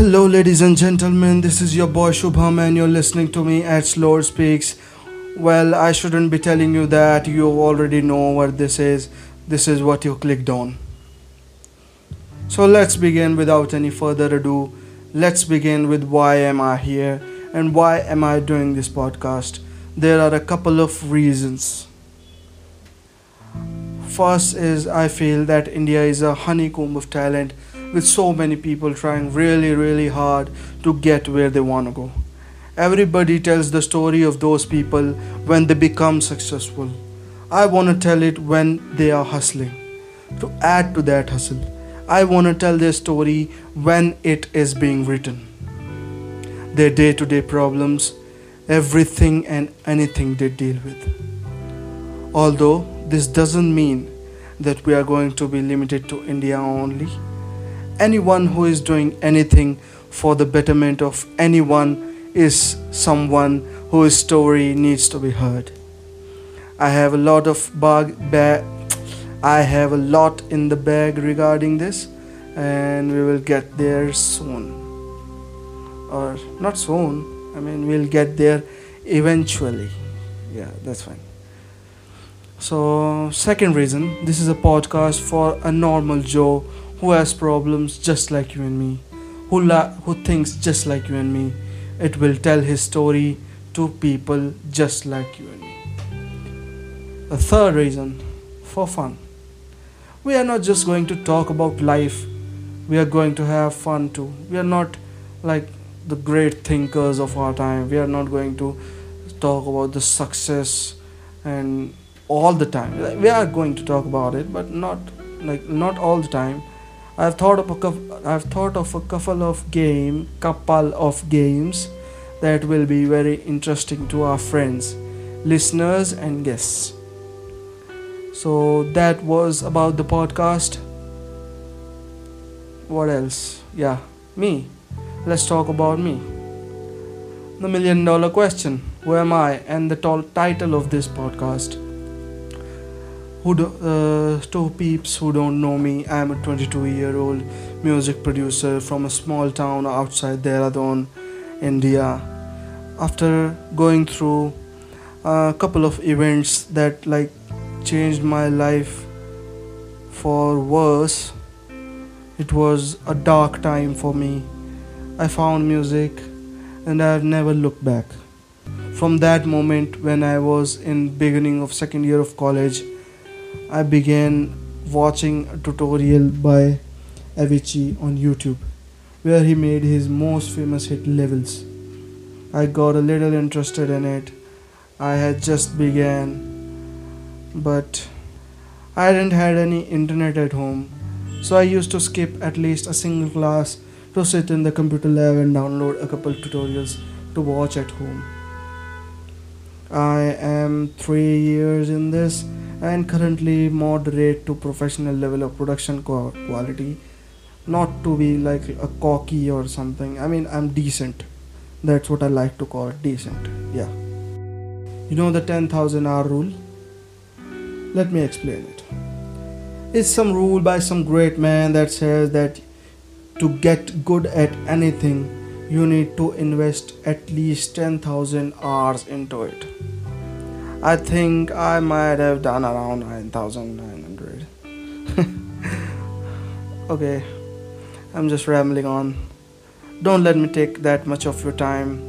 Hello, ladies and gentlemen. This is your boy Shubham, and you're listening to me at slowdd Speaks. Well, I shouldn't be telling you that you already know what this is. This is what you clicked on. So let's begin without any further ado. Let's begin with why am I here and why am I doing this podcast. There are a couple of reasons. First is I feel that India is a honeycomb of talent with so many people trying really, really hard to get where they want to go. Everybody tells the story of those people when they become successful. I want to tell it when they are hustling. To add to that hustle, I want to tell their story when it is being written. Their day to day problems, everything and anything they deal with. Although this doesn't mean that we are going to be limited to India only anyone who is doing anything for the betterment of anyone is someone whose story needs to be heard. I have a lot of bag, ba- I have a lot in the bag regarding this, and we will get there soon. Or not soon. I mean, we'll get there eventually. Yeah, that's fine. So, second reason this is a podcast for a normal Joe who has problems just like you and me, who, la- who thinks just like you and me. It will tell his story to people just like you and me. The third reason for fun. We are not just going to talk about life, we are going to have fun too. We are not like the great thinkers of our time, we are not going to talk about the success and all the time. We are going to talk about it, but not like not all the time I've thought of a couple, I've thought of a couple of game couple of games that will be very interesting to our friends, listeners and guests. So that was about the podcast. What else? Yeah, me. Let's talk about me. The million dollar question Who am I? and the t- title of this podcast who do, uh, to peeps who don't know me, I am a 22 year old music producer from a small town outside Dehradun, India. After going through a couple of events that like changed my life for worse, it was a dark time for me. I found music and I have never looked back. From that moment when I was in beginning of second year of college, I began watching a tutorial by Avicii on YouTube where he made his most famous hit levels. I got a little interested in it. I had just began but I didn't had any internet at home. So I used to skip at least a single class to sit in the computer lab and download a couple tutorials to watch at home. I am 3 years in this and currently moderate to professional level of production quality. Not to be like a cocky or something. I mean i'm decent. That's what i like to call it decent. Yeah. You know the 10000 hour rule? Let me explain it. It's some rule by some great man that says that to get good at anything you need to invest at least 10000 hours into it I think I might have done around 9900. okay, I'm just rambling on. Don't let me take that much of your time.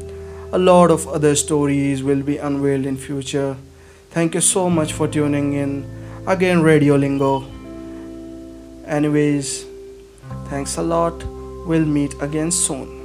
A lot of other stories will be unveiled in future. Thank you so much for tuning in. Again, Radio Lingo. Anyways, thanks a lot. We'll meet again soon.